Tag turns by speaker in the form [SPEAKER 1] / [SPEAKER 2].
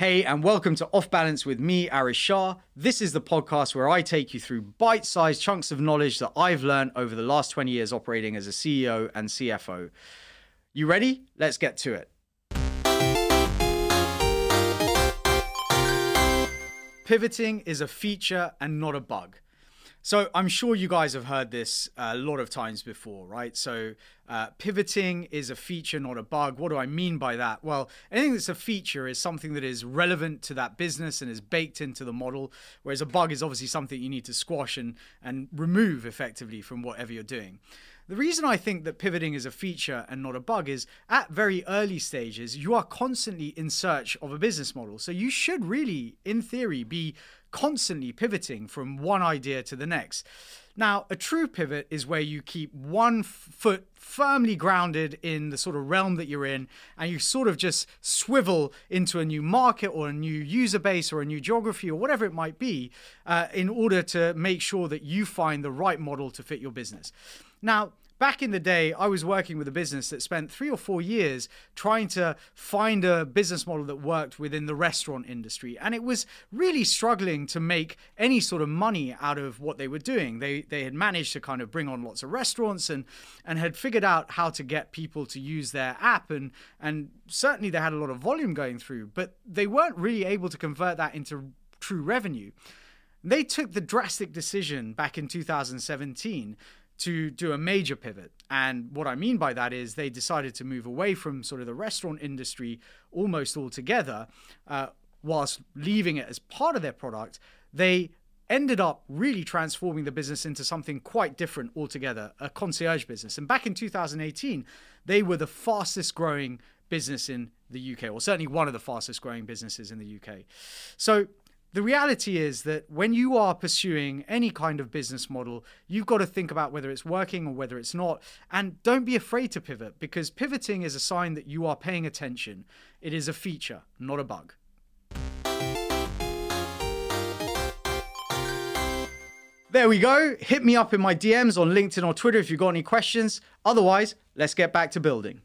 [SPEAKER 1] Hey, and welcome to Off Balance with me, Arish Shah. This is the podcast where I take you through bite sized chunks of knowledge that I've learned over the last 20 years operating as a CEO and CFO. You ready? Let's get to it. Pivoting is a feature and not a bug. So I'm sure you guys have heard this a lot of times before, right? So uh, pivoting is a feature, not a bug. What do I mean by that? Well, anything that's a feature is something that is relevant to that business and is baked into the model, whereas a bug is obviously something you need to squash and, and remove effectively from whatever you're doing. The reason I think that pivoting is a feature and not a bug is at very early stages, you are constantly in search of a business model. So you should really, in theory, be constantly pivoting from one idea to the next. Now, a true pivot is where you keep one foot firmly grounded in the sort of realm that you're in, and you sort of just swivel into a new market or a new user base or a new geography or whatever it might be uh, in order to make sure that you find the right model to fit your business. Now, back in the day, I was working with a business that spent three or four years trying to find a business model that worked within the restaurant industry. And it was really struggling to make any sort of money out of what they were doing. They, they had managed to kind of bring on lots of restaurants and, and had figured out how to get people to use their app. And, and certainly they had a lot of volume going through, but they weren't really able to convert that into true revenue. They took the drastic decision back in 2017 to do a major pivot. And what I mean by that is they decided to move away from sort of the restaurant industry almost altogether, uh, whilst leaving it as part of their product. They ended up really transforming the business into something quite different altogether a concierge business. And back in 2018, they were the fastest growing business in the UK, or certainly one of the fastest growing businesses in the UK. So the reality is that when you are pursuing any kind of business model, you've got to think about whether it's working or whether it's not. And don't be afraid to pivot because pivoting is a sign that you are paying attention. It is a feature, not a bug. There we go. Hit me up in my DMs on LinkedIn or Twitter if you've got any questions. Otherwise, let's get back to building.